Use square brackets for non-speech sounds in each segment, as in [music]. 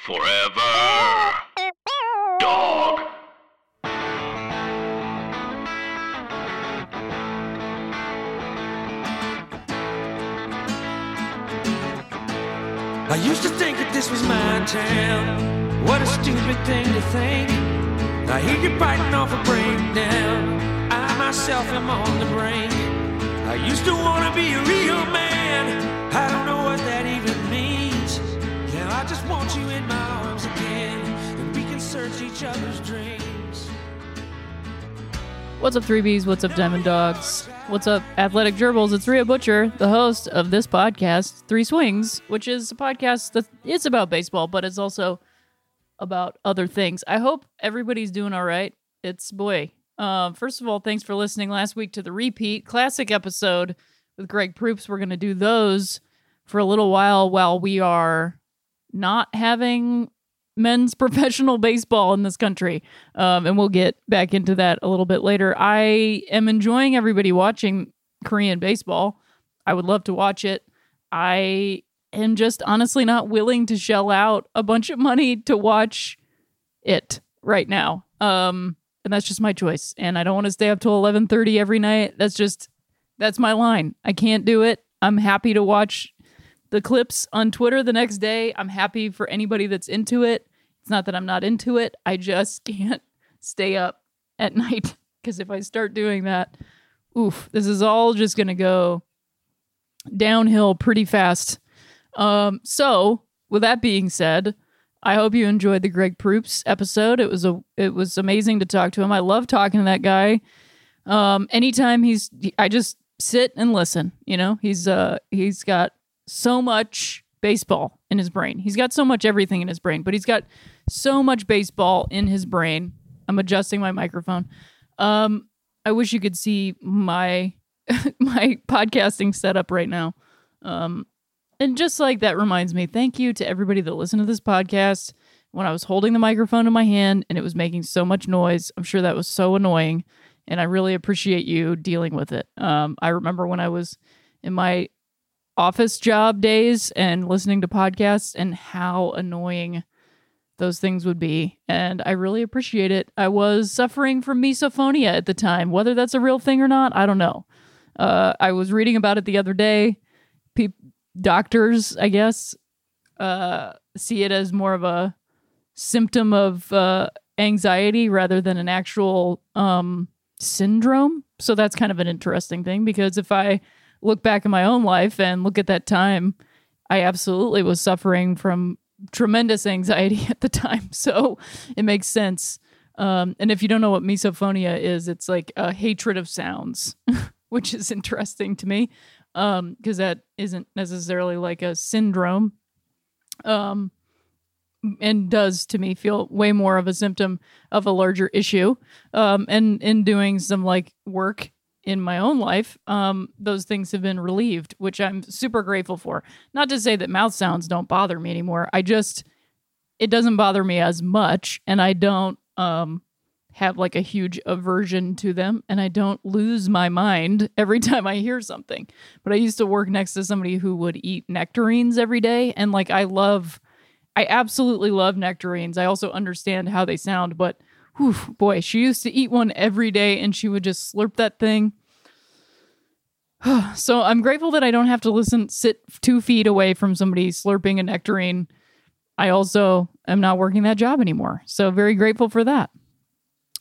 Forever. Dog. I used to think that this was my town. What a stupid thing to think. I hear you biting off a breakdown. I myself am on the brink. I used to want to be a real man. I don't know what that even means. I just want you in my arms again. And we can search each other's dreams. What's up, 3Bs? What's up, Diamond Dogs? What's up, Athletic Gerbils? It's Rhea Butcher, the host of this podcast, Three Swings, which is a podcast that it's about baseball, but it's also about other things. I hope everybody's doing all right. It's boy. Uh, first of all, thanks for listening last week to the repeat classic episode with Greg Proops. We're going to do those for a little while while we are not having men's [laughs] professional baseball in this country. Um, and we'll get back into that a little bit later. I am enjoying everybody watching Korean baseball. I would love to watch it. I am just honestly not willing to shell out a bunch of money to watch it right now. Um, and that's just my choice. And I don't want to stay up till 11:30 every night. That's just that's my line. I can't do it. I'm happy to watch the clips on Twitter the next day. I'm happy for anybody that's into it. It's not that I'm not into it. I just [laughs] can't stay up at night because if I start doing that, oof, this is all just going to go downhill pretty fast. Um, so, with that being said, I hope you enjoyed the Greg Proops episode. It was a it was amazing to talk to him. I love talking to that guy. Um, anytime he's, I just sit and listen. You know, he's uh he's got so much baseball in his brain. He's got so much everything in his brain, but he's got so much baseball in his brain. I'm adjusting my microphone. Um, I wish you could see my [laughs] my podcasting setup right now. Um, and just like that reminds me, thank you to everybody that listened to this podcast when I was holding the microphone in my hand and it was making so much noise. I'm sure that was so annoying, and I really appreciate you dealing with it. Um, I remember when I was in my office job days and listening to podcasts and how annoying those things would be. And I really appreciate it. I was suffering from misophonia at the time. Whether that's a real thing or not, I don't know. Uh, I was reading about it the other day. Pe- doctors, I guess, uh, see it as more of a symptom of uh, anxiety rather than an actual um, syndrome. So that's kind of an interesting thing because if I look back in my own life and look at that time, I absolutely was suffering from tremendous anxiety [laughs] at the time. [laughs] So it makes sense. Um, and if you don't know what misophonia is, it's like a hatred of sounds, [laughs] which is interesting to me because um, that isn't necessarily like a syndrome. Um, and does to me feel way more of a symptom of a larger issue. Um, and in doing some like work in my own life, um, those things have been relieved, which I'm super grateful for. Not to say that mouth sounds don't bother me anymore. I just, it doesn't bother me as much, and I don't um, have like a huge aversion to them, and I don't lose my mind every [laughs] time I hear something. But I used to work next to somebody who would eat nectarines every day, and like I love, I absolutely love nectarines. I also understand how they sound, but whew, boy, she used to eat one every day, and she would just slurp that thing. [sighs] so I'm grateful that I don't have to listen, sit two feet away from somebody slurping a nectarine. I also am not working that job anymore. So very grateful for that.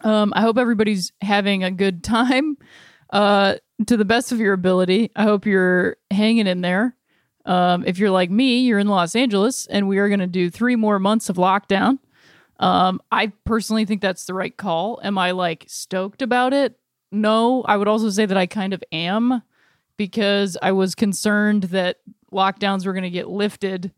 Um, I hope everybody's having a good time [laughs] uh, to the best of your ability. I hope you're hanging in there. Um, if you're like me, you're in Los Angeles, and we are going to do three more months of lockdown. Um, I personally think that's the right call. Am I like stoked about it? No. I would also say that I kind of am because I was concerned that lockdowns were going to get lifted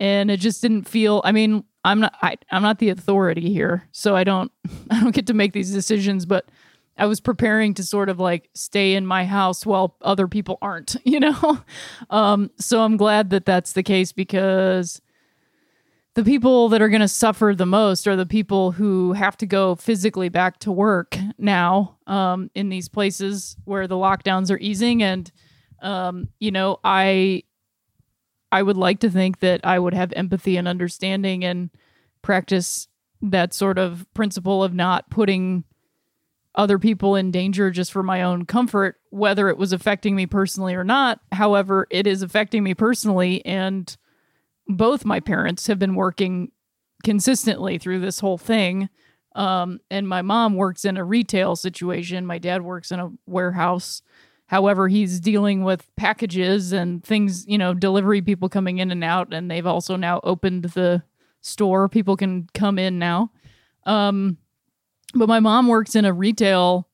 and it just didn't feel I mean, I'm not I, I'm not the authority here, so I don't [laughs] I don't get to make these decisions. But I was preparing to sort of like stay in my house while other people aren't, [laughs] you know. um, so I'm glad that that's the case because the people that are going to suffer the most are the people who have to go physically back to work now um, in these places where the lockdowns are easing. And um, you know i i would like to think that i would have empathy and understanding and practice that sort of principle of not putting other people in danger just for my own comfort whether it was affecting me personally or not. However it is affecting me personally and both my parents have been working consistently through this whole thing. Um, and my mom works in a retail situation. My dad works in a warehouse. However, he's dealing with packages and things, you know, delivery people coming in and out. And they've also now opened the store. People can come in now. Um, but my mom works in a retail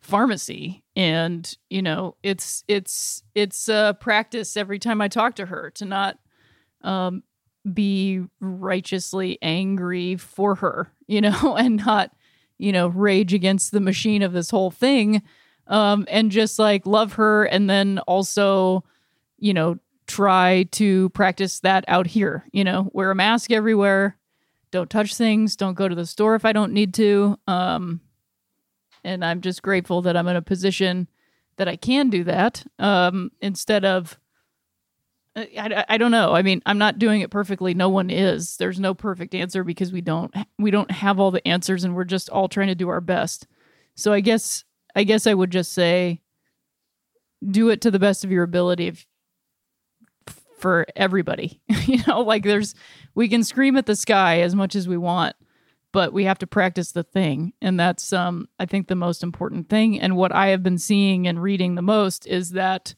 pharmacy and you know it's it's it's a practice every time i talk to her to not um, be righteously angry for her, you know, [laughs] and not, you know, rage against the machine of this whole thing. Um, and just like love her and then also, you know, try to practice that out here, you know, wear a mask everywhere, don't touch things, don't go to the store if I don't need to. Um, and I'm just grateful that I'm in a position that I can do that um, instead of I, I don't know. I mean, I'm not doing it perfectly. No one is. There's no perfect answer because we don't we don't have all the answers and we're just all trying to do our best. So I guess I guess I would just say do it to the best of your ability if, for everybody. [laughs] you know, like there's we can scream at the sky as much as we want, but we have to practice the thing. And that's um I think the most important thing and what I have been seeing and reading the most is that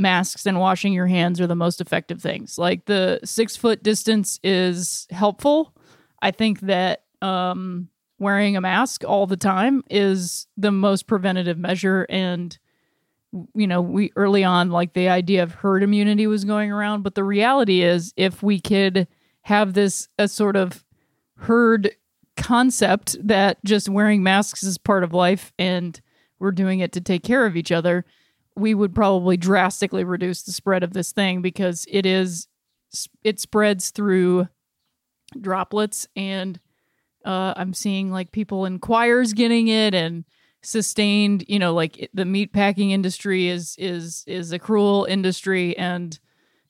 masks and washing your hands are the most effective things. Like the six foot distance is helpful. I think that um, wearing a mask all the time is the most preventative measure. And, you know, we early on, like the idea of herd immunity was going around. But the reality is, if we could have this a sort of herd concept that just wearing masks is part of life and we're doing it to take care of each other we would probably drastically reduce the spread of this thing because it is it spreads through droplets and uh, I'm seeing like people in choirs getting it and sustained, you know, like the meat packing industry is is is a cruel industry and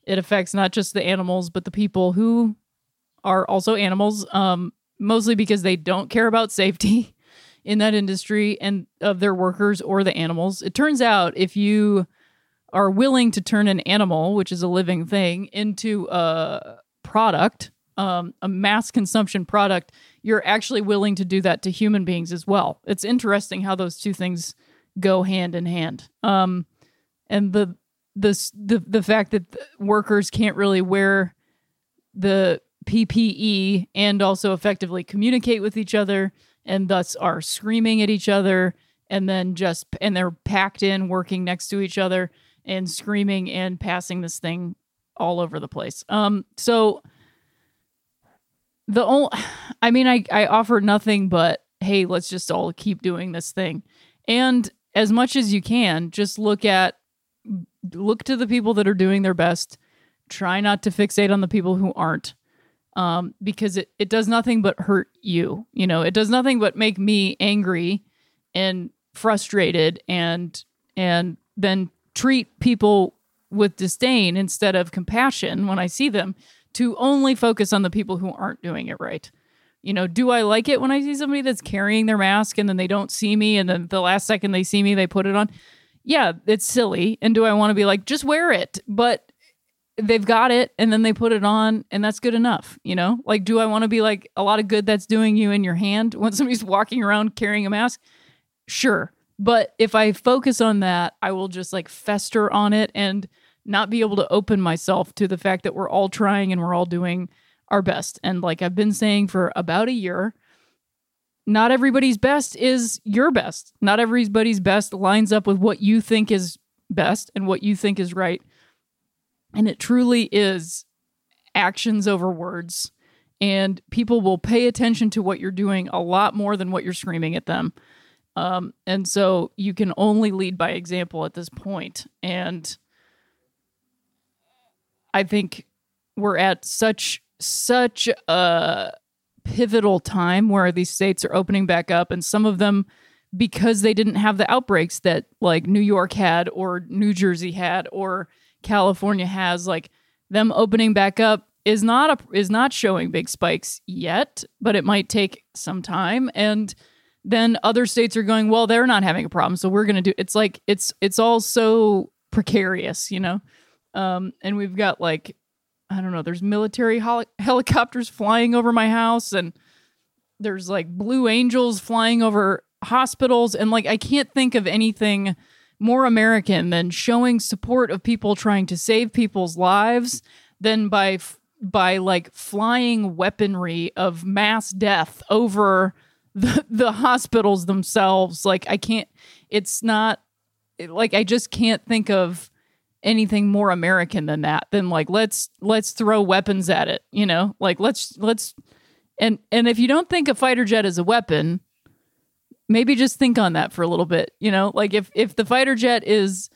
it affects not just the animals but the people who are also animals um mostly because they don't care about safety [laughs] in that industry and of their workers or the animals. It turns out if you are willing to turn an animal, which is a living thing, into a product, um, a mass consumption product, you're actually willing to do that to human beings as well. It's interesting how those two things go hand in hand. Um, and the the the the fact that workers can't really wear the PPE and also effectively communicate with each other and thus are screaming at each other and then just and they're packed in working next to each other and screaming and passing this thing all over the place. Um so the only [sighs] I mean I I offer nothing but hey, let's just all keep doing this thing. And as much as you can, just look at look to the people that are doing their best. Try not to fixate on the people who aren't um, because it, it does nothing but hurt you. You know, it does nothing but make me angry and frustrated and and then treat people with disdain instead of compassion when I see them to only focus on the people who aren't doing it right. You know, do I like it when I see somebody that's carrying their mask and then they don't see me and then the last second they see me they put it on? Yeah, it's silly. And do I want to be like just wear it? But they've got it and then they put it on and that's good enough you know? Like do i want to be like a lot of good that's doing you in your hand when somebody's [laughs] walking around carrying a mask? Sure. But if i focus on that i will just like fester on it and not be able to open myself to the fact that we're all trying and we're all doing our best. And like i've been saying for about a year not everybody's best is your best. Not everybody's best lines up with what you think is best and what you think is right and it truly is actions over words and people will pay attention to what you're doing a lot more than what you're screaming at them. Um, and so you can only lead by example at this point. And I think we're at such such a pivotal time where these states are opening back up and some of them because they didn't have the outbreaks that like New York had or New Jersey had or California has like them opening back up is not a, is not showing big spikes yet but it might take some time. And then other states are going well they're not having a problem so we're going to do it's like it's it's all so precarious you know? Um and we've got like I don't know, there's military hol- [laughs] helicopters flying over my house and there's like blue angels flying over hospitals and like I can't think of anything more American than showing support of people trying to save people's lives than by by like flying weaponry of mass death over the the hospitals themselves like I can't it's not like I just can't think of anything more American than that. Than like let's let's throw weapons at it, you know? Like let's let's and and if you don't think a fighter jet is a weapon, maybe just think on that for a little bit, you know? Like if if the fighter jet is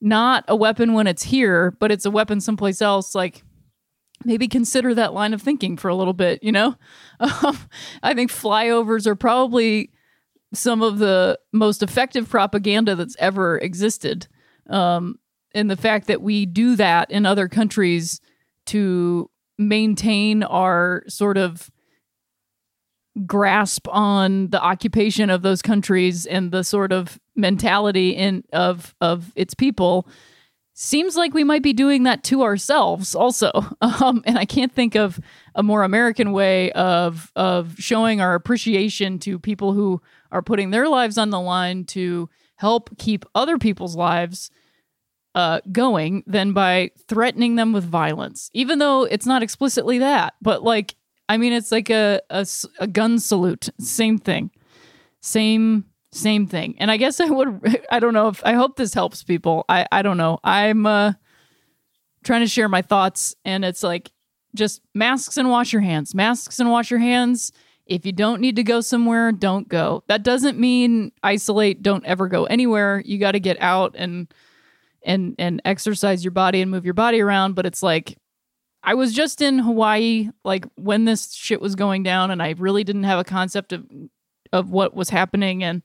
not a weapon when it's here, but it's a weapon someplace else, like maybe consider that line of thinking for a little bit, you know? [laughs] Um, I think flyovers are probably some of the most effective propaganda that's ever existed. Um, and the fact that we do that in other countries to maintain our sort of grasp on the occupation of those countries and the sort of mentality in of of its people seems like we might be doing that to ourselves also [laughs] um, and i can't think of a more american way of of showing our appreciation to people who are putting their lives on the line to help keep other people's lives uh, going than by threatening them with violence, even though it's not explicitly that. But like, I mean, it's like a, a, a gun salute. Same thing. Same same thing. And I guess I would. [laughs] I don't know if I hope this helps people. I I don't know. I'm uh, trying to share my thoughts, and it's like just masks and wash your hands. Masks and wash your hands. If you don't need to go somewhere, don't go. That doesn't mean isolate. Don't ever go anywhere. You got to get out and and and exercise your body and move your body around but it's like I was just in Hawaii like when this shit was going down and I really didn't have a concept of of what was happening and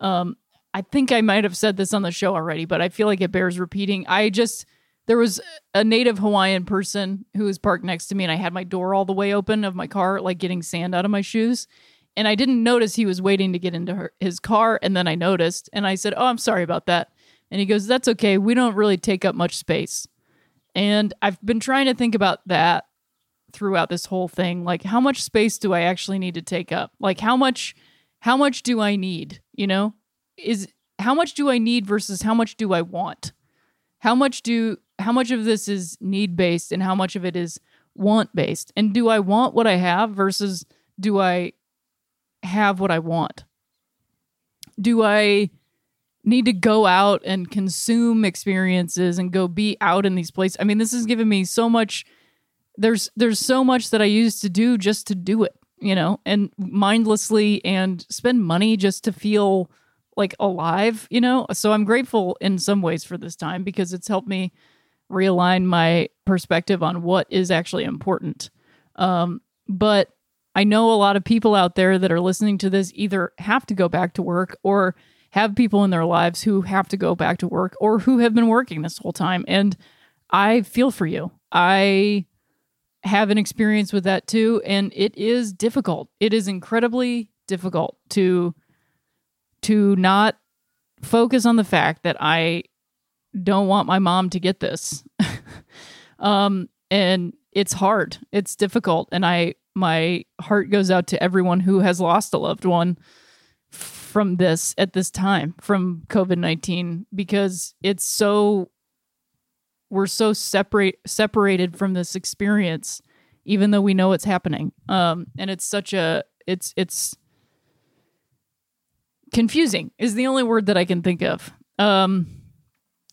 um I think I might have said this on the show already but I feel like it bears repeating. I just there was a native Hawaiian person who was parked next to me and I had my door all the way open of my car like getting sand out of my shoes and I didn't notice he was waiting to get into her, his car and then I noticed and I said, "Oh, I'm sorry about that." And he goes, That's okay. We don't really take up much space. And I've been trying to think about that throughout this whole thing. Like, how much space do I actually need to take up? Like, how much, how much do I need? You know, is how much do I need versus how much do I want? How much do, how much of this is need based and how much of it is want based? And do I want what I have versus do I have what I want? Do I, need to go out and consume experiences and go be out in these places. I mean, this has given me so much there's there's so much that I used to do just to do it, you know, and mindlessly and spend money just to feel like alive, you know? So I'm grateful in some ways for this time because it's helped me realign my perspective on what is actually important. Um, but I know a lot of people out there that are listening to this either have to go back to work or have people in their lives who have to go back to work or who have been working this whole time. And I feel for you. I have an experience with that too. And it is difficult. It is incredibly difficult to to not focus on the fact that I don't want my mom to get this. [laughs] um and it's hard. It's difficult and I my heart goes out to everyone who has lost a loved one from this at this time from COVID 19 because it's so we're so separate separated from this experience even though we know it's happening. Um and it's such a it's it's confusing is the only word that i can think of. Um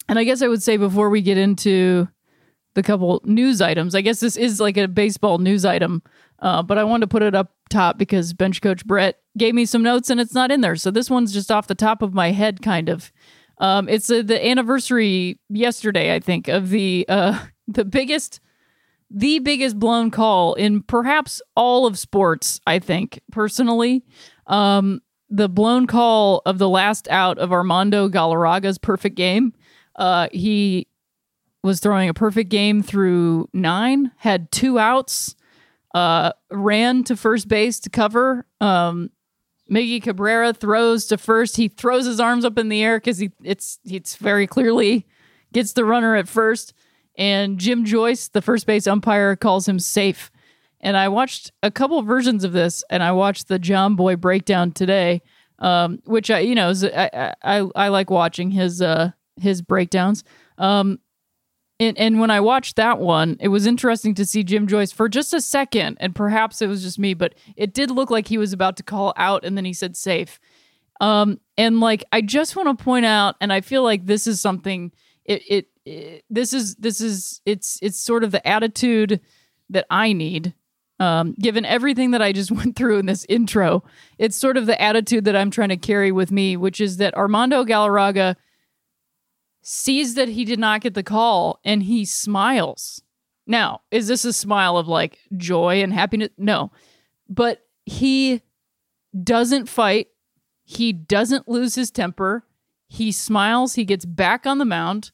and i guess i would say before we get into the couple news items i guess this is like a baseball news item Uh, but I wanted to put it up top because bench coach Brett gave me some notes and it's not in there. So this one's just off the top of my head, kind of. Um, it's uh, the anniversary yesterday, I think, of the uh, [laughs] the biggest, the biggest blown call in perhaps all of sports. I think personally, um, the blown call of the last out of Armando Galarraga's perfect game. Uh, he was throwing a perfect game through nine, had two outs, uh, ran to first base to cover. Um, Miggy Cabrera throws to first. He throws his arms up in the air because he it's it's very clearly gets the runner at first. And Jim Joyce, the first base umpire, calls him safe. And I watched a couple versions of this, and I watched the Jomboy breakdown today, um, which I you know I, I I like watching his uh his breakdowns. Um, and, and when I watched that one, it was interesting to see Jim Joyce for just a second, and perhaps it was just me, but it did look like he was about to call out, and then he said safe. Um, and like I just want to point out, and I feel like this is something. It, it it this is this is it's it's sort of the attitude that I need. Um, given everything that I just [laughs] went through in this intro, it's sort of the attitude that I'm trying to carry with me, which is that Armando Galarraga sees that he did not get the call and he smiles. Now, is this a smile of like joy and happiness? No. But he doesn't fight. He doesn't lose his temper. He smiles. He gets back on the mound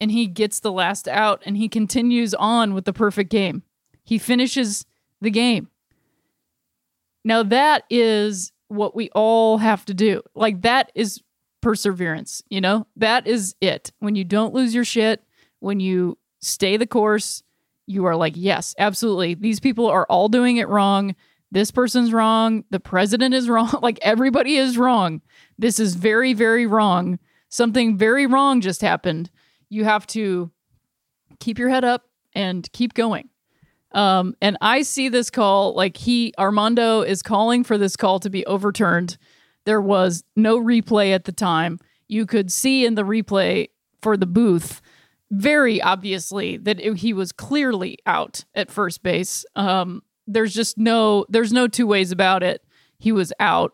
and he gets the last out and he continues on with the perfect game. He finishes the game. Now, that is what we all have to do. Like, that is perseverance. You know, that is it. When you don't lose your shit, when you stay the course, you are like, yes, absolutely. These people are all doing it wrong. This person's wrong. The president is [laughs] wrong. like everybody is wrong. This is very, very wrong. Something very wrong just happened. You have to keep your head up and keep going. Um, and I see this call like he, Armando, is calling for this call to be overturned there was no replay at the time. You could see in the replay for the booth very obviously that it, he was clearly out at first base. Um, there's just no there's no two ways about it. He was out.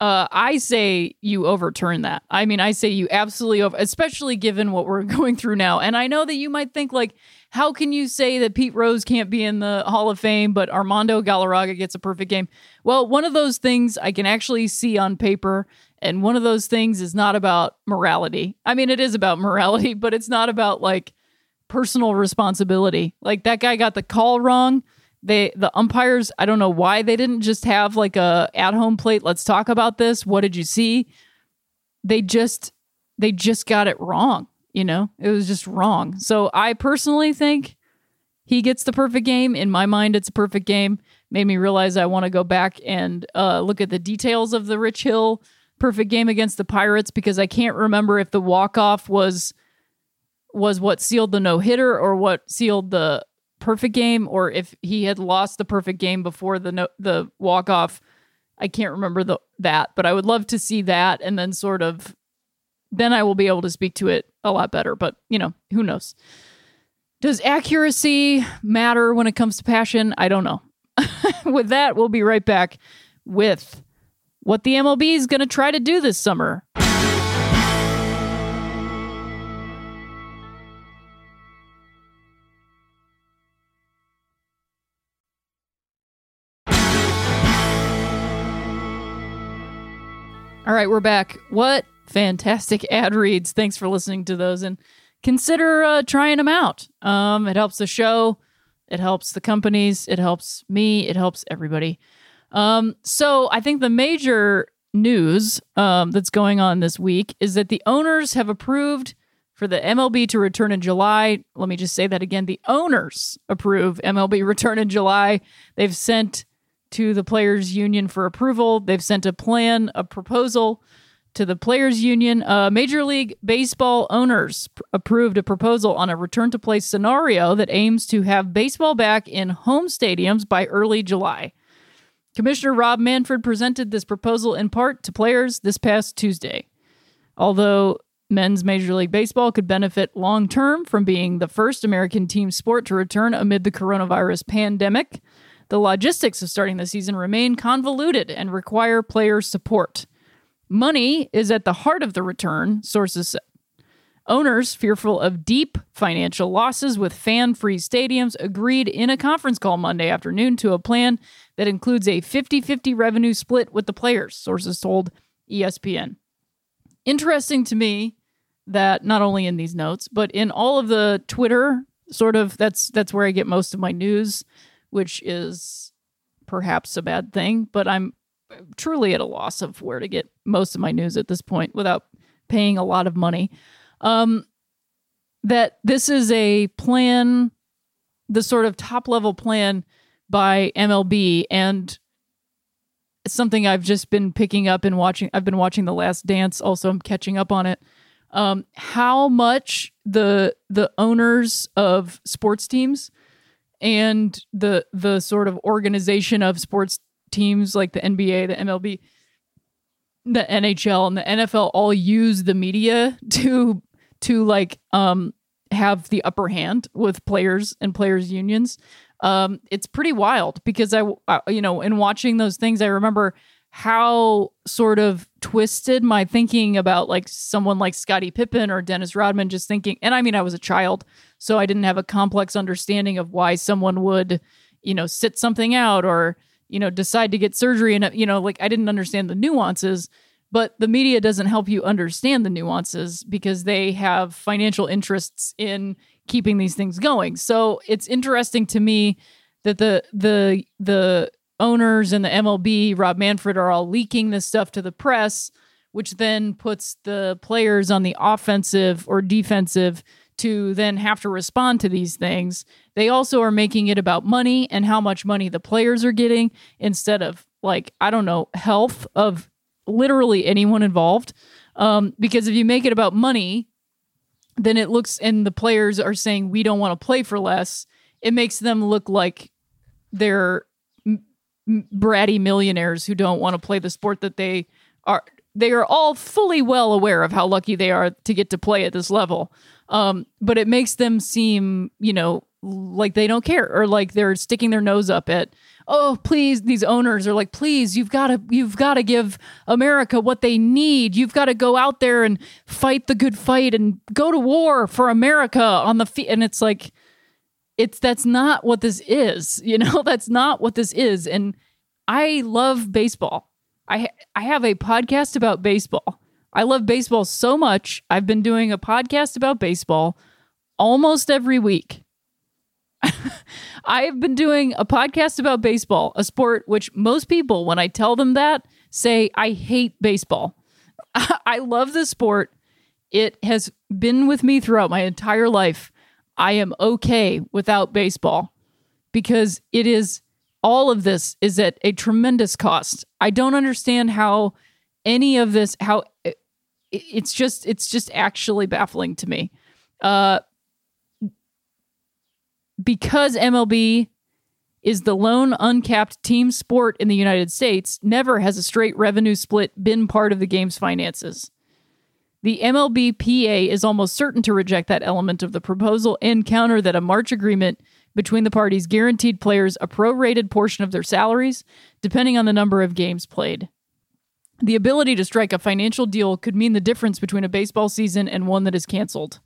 Uh, I say you overturn that. I mean, I say you absolutely over, especially given what we're [laughs] going through now. And I know that you might think like, how can you say that Pete Rose can't be in the Hall of Fame, but Armando Galarraga gets a perfect game? Well, one of those things I can actually see on paper, and one of those things is not about morality. I mean, it is about [laughs] morality, but it's not about like personal responsibility. Like that guy got the call wrong. They the umpires, I don't know why they didn't just have like a at home plate. Let's talk about this. What did you see? They just they just got it wrong. You know, it was just wrong. So I personally think he gets the perfect game. In my mind, it's a perfect game. Made me realize I want to go back and uh, look at the details of the Rich Hill perfect game against the Pirates because I can't remember if the walk off was was what sealed the no hitter or what sealed the perfect game or if he had lost the perfect game before the no, the walk off. I can't remember the that, but I would love to see that and then sort of then I will be able to speak to it a lot better. But, you know, who knows? Does accuracy matter when it comes to passion? I don't know. [laughs] with that, we'll be right back with what the MLB is going to try to do this summer. All right, we're back. What fantastic ad reads. Thanks for listening to those and consider uh, trying them out. Um, it helps the show, it helps the companies, it helps me, it helps everybody. Um, so I think the major news um, that's going on this week is that the owners have approved for the MLB to return in July. Let me just say that again. The owners approve MLB [laughs] return in July. They've sent to the players union for approval. They've sent a plan, a proposal to the Players Union, uh, Major League Baseball owners pr- approved a proposal on a return to play scenario that aims to have baseball back in home stadiums by early July. Commissioner Rob Manfred presented this proposal in part to players this past Tuesday. Although Men's Major League Baseball could benefit long term from being the first American team sport to return amid the coronavirus pandemic. The logistics of starting the season remain convoluted and require player support. Money is at the heart of the return, sources said. Owners, fearful of deep financial losses with fan free stadiums, agreed in a conference call Monday afternoon to a plan that includes a 50 50 revenue split with the players, sources told ESPN. Interesting to me that not only in these notes, but in all of the Twitter sort of that's that's where I get most of my news, which is perhaps a bad thing, but I'm truly at a loss of where to get most of my news at this point without paying a lot of money. Um, that this is a plan, the sort of top level plan by MLB, and something I've just been picking up and watching. I've been watching The Last Dance. Also, I'm catching up on it. Um, how much the the owners of sports teams and the the sort of organization of sports teams like the NBA, the MLB, the NHL, and the NFL all use the media [laughs] to to like um have the upper hand with players and players unions. Um it's pretty wild because I, I you know in watching those things i remember how sort of twisted my thinking about like someone like Scottie Pippen or Dennis Rodman just thinking and I mean I was a child so I didn't have a complex understanding of why someone would you know sit something out or you know decide to get surgery and uh, you know like I didn't understand the nuances but the media doesn't help you understand the nuances because they have financial interests in keeping these things going. So it's interesting to me that the the the owners and the MLB, Rob Manfred, are all leaking this stuff to the press, which then puts the players on the offensive or defensive to then have to respond to these things. They also are making it about money and how much money the players are getting instead of like I don't know health of literally anyone involved. Um, because if you make it about money, then it looks and the players are saying we don't want to play for less. It makes them look like they're m- bratty millionaires who don't want to play the sport that they are. They are all fully well aware of how lucky they are to get to play at this level. Um, but it makes them seem, you know, like they don't care or like they're sticking their nose up at oh please these owners are like please you've got to you've got to give america what they need. You've got to go out there and fight the good fight and go to war for america on the feet and it's like it's that's not what this is [laughs] you know? That's not what this is. And i love baseball i i have a podcast about baseball i love baseball so much i've been doing a podcast about baseball almost every week [laughs] I've been doing a podcast about baseball, a sport which most people, when I tell them that, say, I hate baseball. [laughs] I love the sport. It has been with me throughout my entire life. I am okay without baseball because it is all of this is at a tremendous cost. I don't understand how any of this how it's just it's just actually baffling to me. Uh because MLB is the lone uncapped team sport in the United States, never has a straight revenue split been part of the game's finances. The MLBPA is almost certain to reject that element of the proposal and counter that a March agreement between the parties guaranteed players a prorated portion of their salaries, depending on the number of games played. The ability to strike a financial deal could mean the difference between a baseball season and one that is canceled.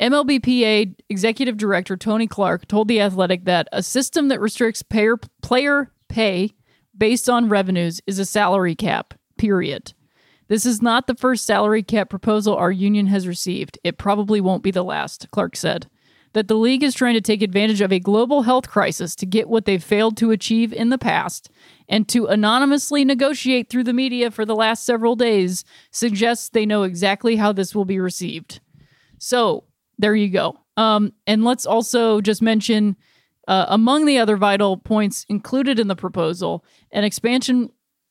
MLBPA executive director Tony Clark told The Athletic that a system that restricts payer, player pay based on revenues is a salary cap, period. This is not the first salary cap proposal our union has received. It probably won't be the last, Clark said. That the league is trying to take advantage of a global health crisis to get what they've failed to achieve in the past and to anonymously negotiate through the media for the last several days suggests they know exactly how this will be received. So, there you go. Um, and let's also just mention uh, among the other vital points included in the proposal an expansion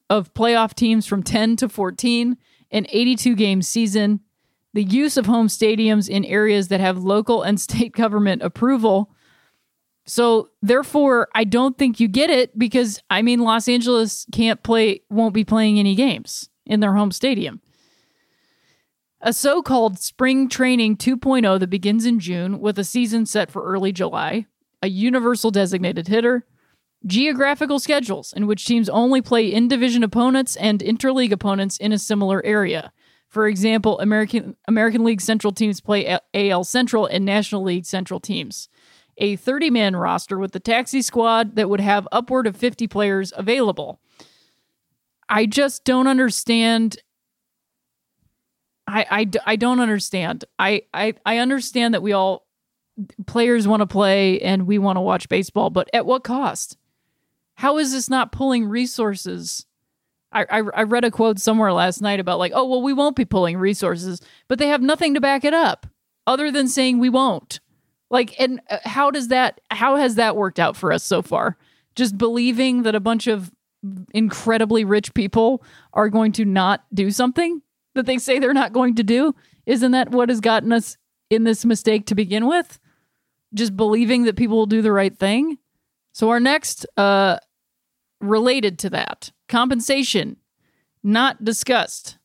of playoff teams from 10 to 14, an 82 game season, the use of home stadiums in areas that have local and [laughs] state government approval. So, therefore, I don't think you get it because, I mean, Los Angeles can't play, won't be playing any games in their home stadium. A so called spring training 2.0 that begins in June with a season set for early July, a universal designated hitter, geographical schedules in which teams only play in division opponents and interleague opponents in a similar area. For example, American American League Central teams play AL Central and National League Central teams. A 30 man roster with the taxi squad that would have upward of 50 players available. I just don't understand. I, I, I don't understand. I, I, I understand that we all players want to play and we want to watch baseball, but at what cost? How is this not pulling resources? I, I, I read a quote somewhere last night about like, oh well, we won't be pulling resources, but they have nothing to back it up other than saying we won't. Like, and uh, how does that? How has that worked out for us so far? Just believing that a bunch of incredibly rich people are going to not do something that they say they're not going to do. Isn't that what has gotten us in this mistake to begin with? Just believing that people will do the right thing. So our next uh related to that, compensation not discussed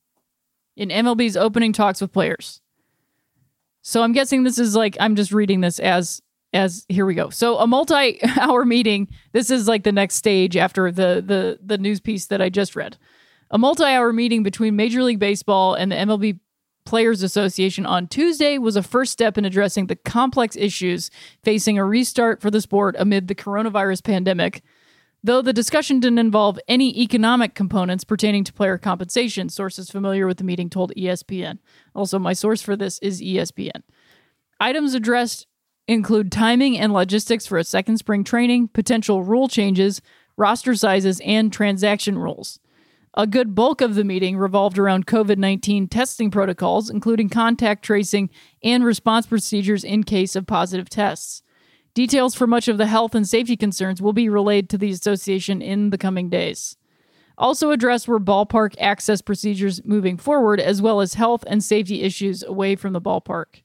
in MLB's opening talks with players. So I'm guessing this is like I'm just reading this as as here we go. So a multi-hour [laughs] meeting. This is like the next stage after the the the news piece that I just read. A multi-hour meeting between Major League Baseball and the MLB Players Association on Tuesday was a first step in addressing the complex issues facing a restart for the sport amid the coronavirus pandemic. Though the discussion didn't involve any economic components pertaining to player compensation, sources familiar with the meeting told ESPN. Also, my source for this is ESPN. Items addressed include timing and logistics for a second spring training, potential rule changes, roster sizes, and transaction rules. A good bulk of the meeting revolved around COVID 19 testing protocols, including contact tracing and response procedures in case of positive tests. Details for much of the health and safety concerns will be relayed to the association in the coming days. Also addressed were ballpark access procedures moving forward, as well as health and safety issues away from the ballpark.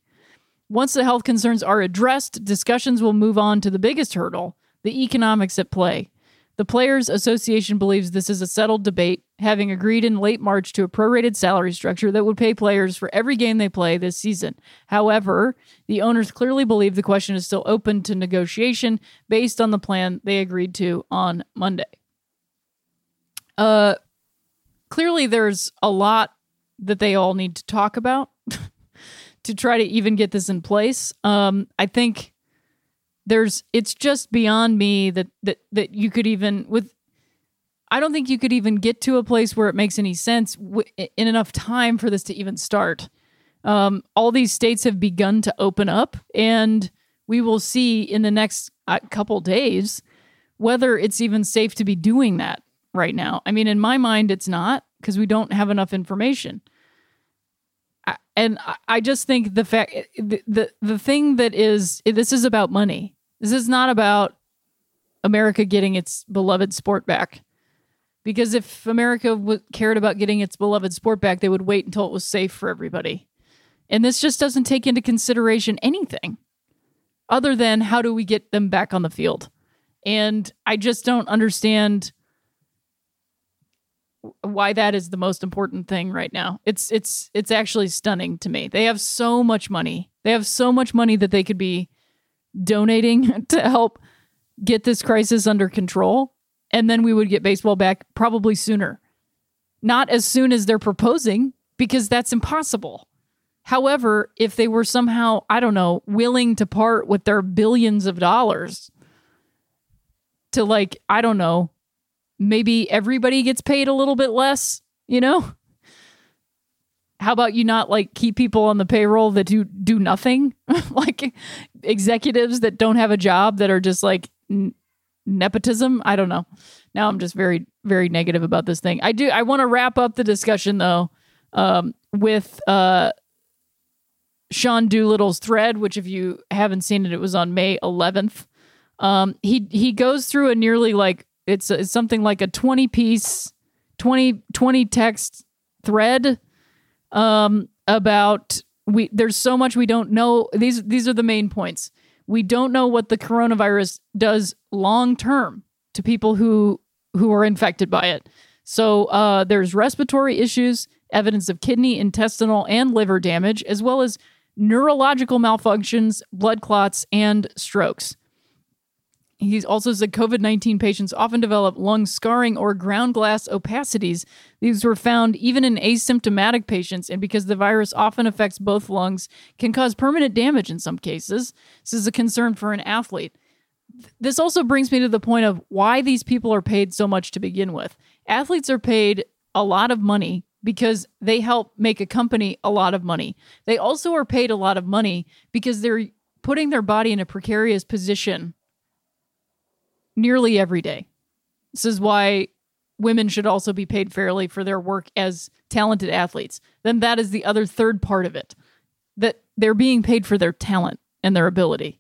Once the health concerns are addressed, discussions will move on to the biggest hurdle the economics at play. The Players Association believes this is a settled debate, having agreed in late March to a prorated salary structure that would pay players for every game they play this season. However, the owners clearly believe the question is still open to negotiation based on the plan they agreed to on Monday. Uh clearly there's a lot that they all need to talk about [laughs] to try to even get this in place. Um I think there's it's just beyond me that that that you could even with I don't think you could even get to a place where it makes any sense w- in enough time for this to even start. Um, all these states have begun to open up, and we will see in the next uh, couple days whether it's even safe to be doing that right now. I mean, in my mind, it's not because we don't have enough information. I, and I, I just think the fact the, the the thing that is this is about money this is not about America getting its beloved sport back. Because if America w- cared about getting its beloved sport back, they would wait until it was safe for everybody. And this just doesn't take into consideration anything other than how do we get them back on the field. And I just don't understand why that is the most important thing right now. It's it's it's actually stunning to me. They have so much money. They have so much money that they could be donating [laughs] to help get this crisis under control. And then we would get baseball back probably sooner. Not as soon as they're proposing, because that's impossible. However, if they were somehow, I don't know, willing to part with their billions of dollars to, like, I don't know, maybe everybody gets paid a little bit less, you know? How about you not like keep people on the payroll that do do nothing? [laughs] Like executives that don't have a job that are just like n- nepotism? I don't know. Now i'm just very very negative about this thing. I do i want to wrap up the discussion though um, with uh, sean doolittle's thread which if you haven't seen it it was on may 11th um, he he goes through a nearly like it's, it's something like a 20 piece 20 20 text thread um, about we there's so much we don't know. These these are the main points. We don't know what the coronavirus does long term to people who who are infected by it. So uh, there's respiratory issues, evidence of kidney, intestinal, and liver damage, as well as neurological malfunctions, blood clots, and strokes. He also said COVID 19 patients often develop lung scarring or ground glass opacities. These were found even in asymptomatic patients, and because the virus often affects both lungs, can cause permanent damage in some cases. This is a concern for an athlete. This also brings me to the point of why these people are paid so much to begin with. Athletes are paid a lot of money because they help make a company a lot of money. They also are paid a lot of money because they're putting their body in a precarious position nearly every day. This is why women should also be paid fairly for their work as talented athletes. Then that is the other third part of it that they're being paid for their talent and their ability.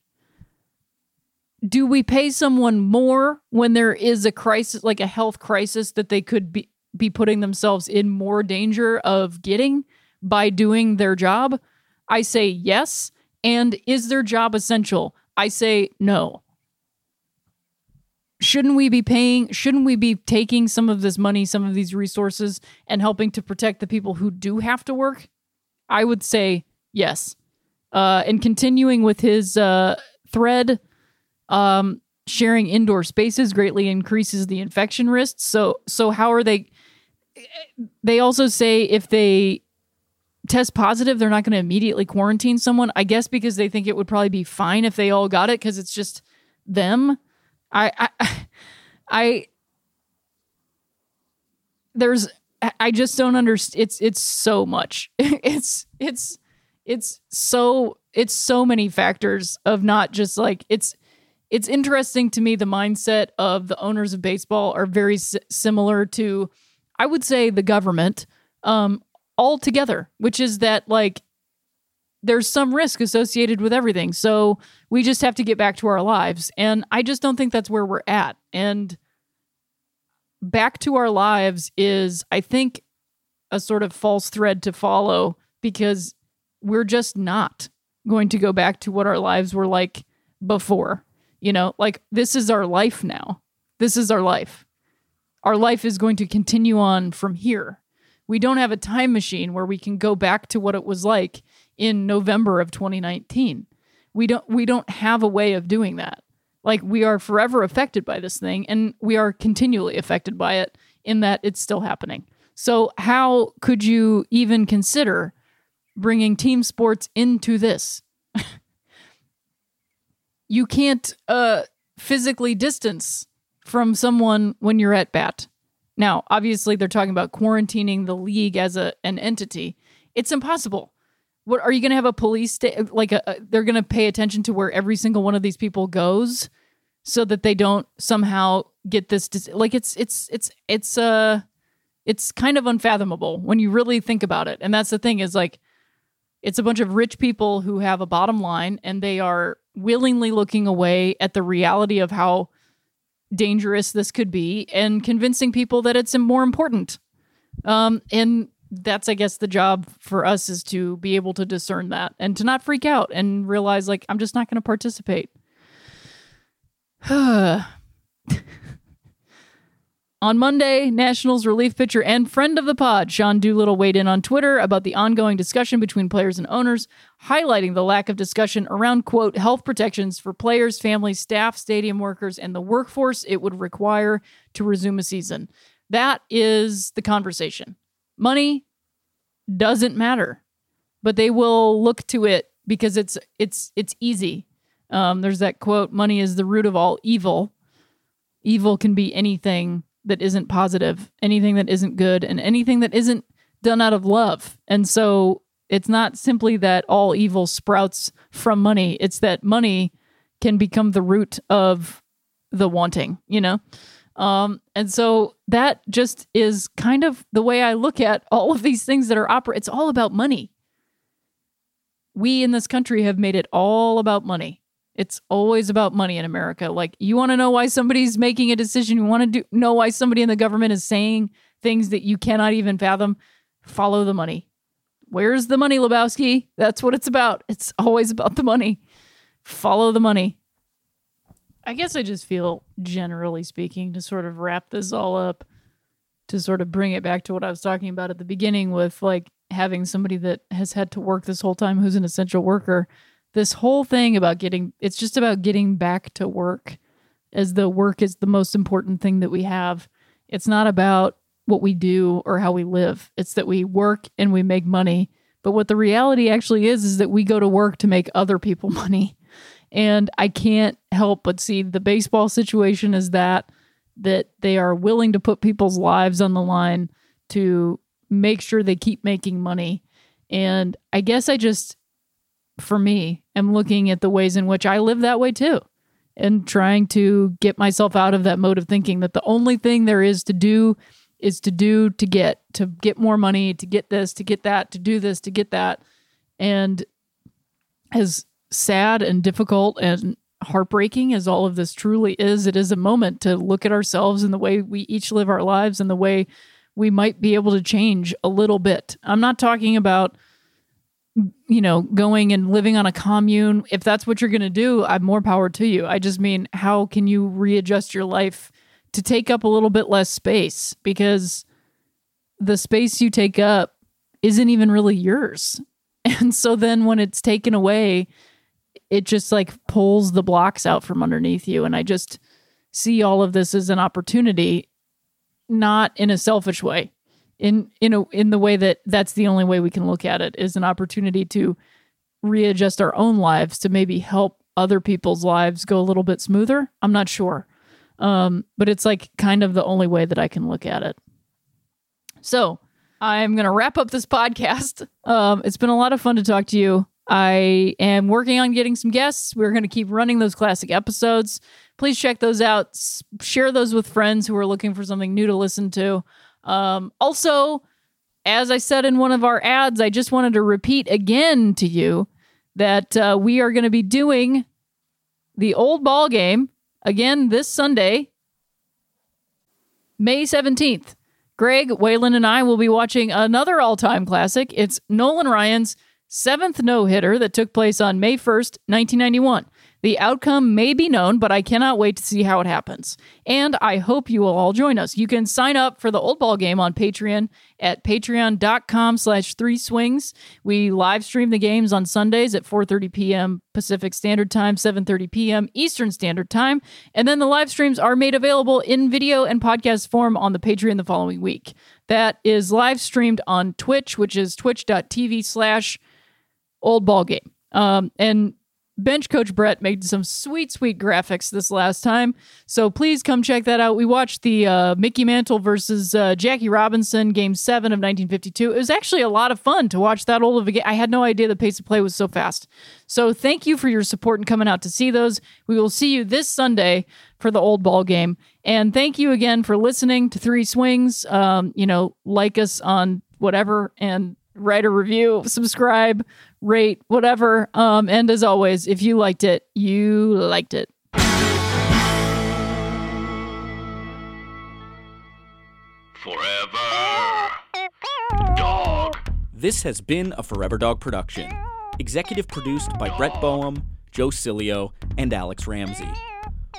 Do we pay someone more when there is a crisis, like a health crisis, that they could be, be putting themselves in more danger of getting by doing their job? I say yes. And is their job essential? I say no shouldn't we be paying shouldn't we be taking some of this money some of these resources and helping to protect the people who do have to work? I would say yes. Uh, and continuing with his uh, thread um, sharing indoor spaces greatly increases the infection risk. So so how are they they also say if they test positive they're not going to immediately quarantine someone. I guess because they think it would probably be fine if they all got it because it's just them I, I, I, there's, I just don't understand. It's, it's so much. [laughs] it's, it's, it's so, it's so many factors of not just like, it's, it's interesting to me. The mindset of the owners of baseball are very s- similar to, I would say, the government, um, altogether, which is that like there's some risk associated with everything. So we just have to get back to our lives. And I just don't think that's where we're at. And back to our lives is, I think, a sort of false thread to follow because we're just not going to go back to what our lives were like before. You know, like this is our life now. This is our life. Our life is going to continue on from here. We don't have a time machine where we can go back to what it was like in November of 2019. We don't we don't have a way of doing that. Like we are forever affected by this thing and we are continually affected by it in that it's still happening. So how could you even consider bringing team sports into this? [laughs] you can't uh physically distance from someone when you're at bat. Now, obviously they're talking about quarantining the league as a an entity. It's impossible. What are you going to have a police sta- like a, a they're going to pay attention to where every single one of these people goes so that they don't somehow get this dis- like it's it's it's it's uh it's kind of unfathomable when you really think about it. And that's the thing is like it's a bunch of rich people who have a bottom line and they are willingly looking away at the reality of how dangerous this could be and convincing people that it's more important. Um, and that's, I guess, the job for us is to be able to discern that and to not freak out and realize, like, I'm just not going to participate. [sighs] On Monday, Nationals relief pitcher and friend of the pod, Sean Doolittle, weighed in on Twitter about the ongoing discussion between players and owners, highlighting the lack of discussion around, quote, health protections for players, families, staff, stadium workers, and the workforce it would require to resume a season. That is the conversation. Money doesn't matter, but they will look to it because it's it's it's easy. Um, there's that quote: "Money is the root of all evil." Evil can be anything that isn't positive, anything that isn't good, and anything that isn't done out of love. And so it's not simply that all evil sprouts from money, it's that money can become the root of the wanting, you know? Um, and so that just is kind of the way I look at all of these things that are opera. It's all about money. We in this country have made it all about money. It's always about money in America. Like you want to know why somebody's making a decision, you want to do, know why somebody in the government is saying things that you cannot even fathom. Follow the money. Where's the money, Lebowski? That's what it's about. It's always about the money. Follow the money. I guess I just feel, generally speaking, to sort of wrap this all up, to sort of bring it back to what I was talking about at the beginning with like having somebody that has had to work this whole time who's an essential worker. This whole thing about getting it's just about getting back to work as the work is the most important thing that we have. It's not about what we do or how we live. It's that we work and we make money. But what the reality actually is is that we go to work to make other people [laughs] money. And I can't help but see the baseball situation as that that they are willing to put people's lives on the line to make sure they keep making money. And I guess I just for me am looking at the ways in which I live that way too and trying to get myself out of that mode of thinking that the only thing there is to do is to do to get to get more money to get this to get that to do this to get that and as sad and difficult and heartbreaking as all of this truly is it is a moment to look at ourselves and the way we each live our lives and the way we might be able to change a little bit. I'm not talking about you know going and living on a commune. If that's what you're going to do i'm more power to you. I just mean how can you readjust your life to take up a little bit less space? Because the space you take up isn't even really yours. [laughs] And so then when it's taken away, it just like pulls the blocks out from underneath you. And I just see all of this as an opportunity, not in a selfish way. In in a, in the way that that's the only way we can look at it is an opportunity to readjust our own lives to maybe help other people's lives go a little bit smoother. I'm not sure. Um, but it's like kind of the only way that I can look at it. So I'm going to wrap up this podcast. Um, it's been a lot of fun to talk to you. I am working on getting some guests. We're going to keep running those classic episodes. Please check those out. Share those with friends who are looking for something new to listen to. Um, also, as I said in one of our ads, I just wanted to repeat again to you that uh, we are going to be doing the old ball game again this Sunday, May 17th. Greg, Waylon, and I will be watching another all time classic. It's Nolan Ryan's seventh no hitter that took place on May 1st, 1991. The outcome may be known, but I cannot wait to see how it happens. And I hope you will all join us. You can sign up for the old ball game on Patreon at patreon.com slash three swings. We live stream the games on Sundays at 4.30 p.m. Pacific Standard Time, 7.30 p.m. Eastern Standard Time. And then the live streams are made available in video and podcast form on the Patreon the following week. That is live streamed on Twitch, which is twitch.tv slash old ball game. Um, and bench coach Brett made some sweet, sweet graphics this last time. So please come check that out. We watched the uh, Mickey Mantle versus uh, Jackie Robinson game seven of 1952. It was actually a lot of fun to watch that old of a game. I had no idea the pace of play was so fast. So thank you for your support and coming out to see those. We will see you this Sunday for the old ball game. And thank you again for listening to Three Swings. Um, you know, like us on whatever and write a review, subscribe, rate, whatever. Um, and as always, if you liked it, you liked it. Forever. Dog. This has been a Forever Dog production. Executive produced by Brett Boehm, Joe Cilio, and Alex Ramsey.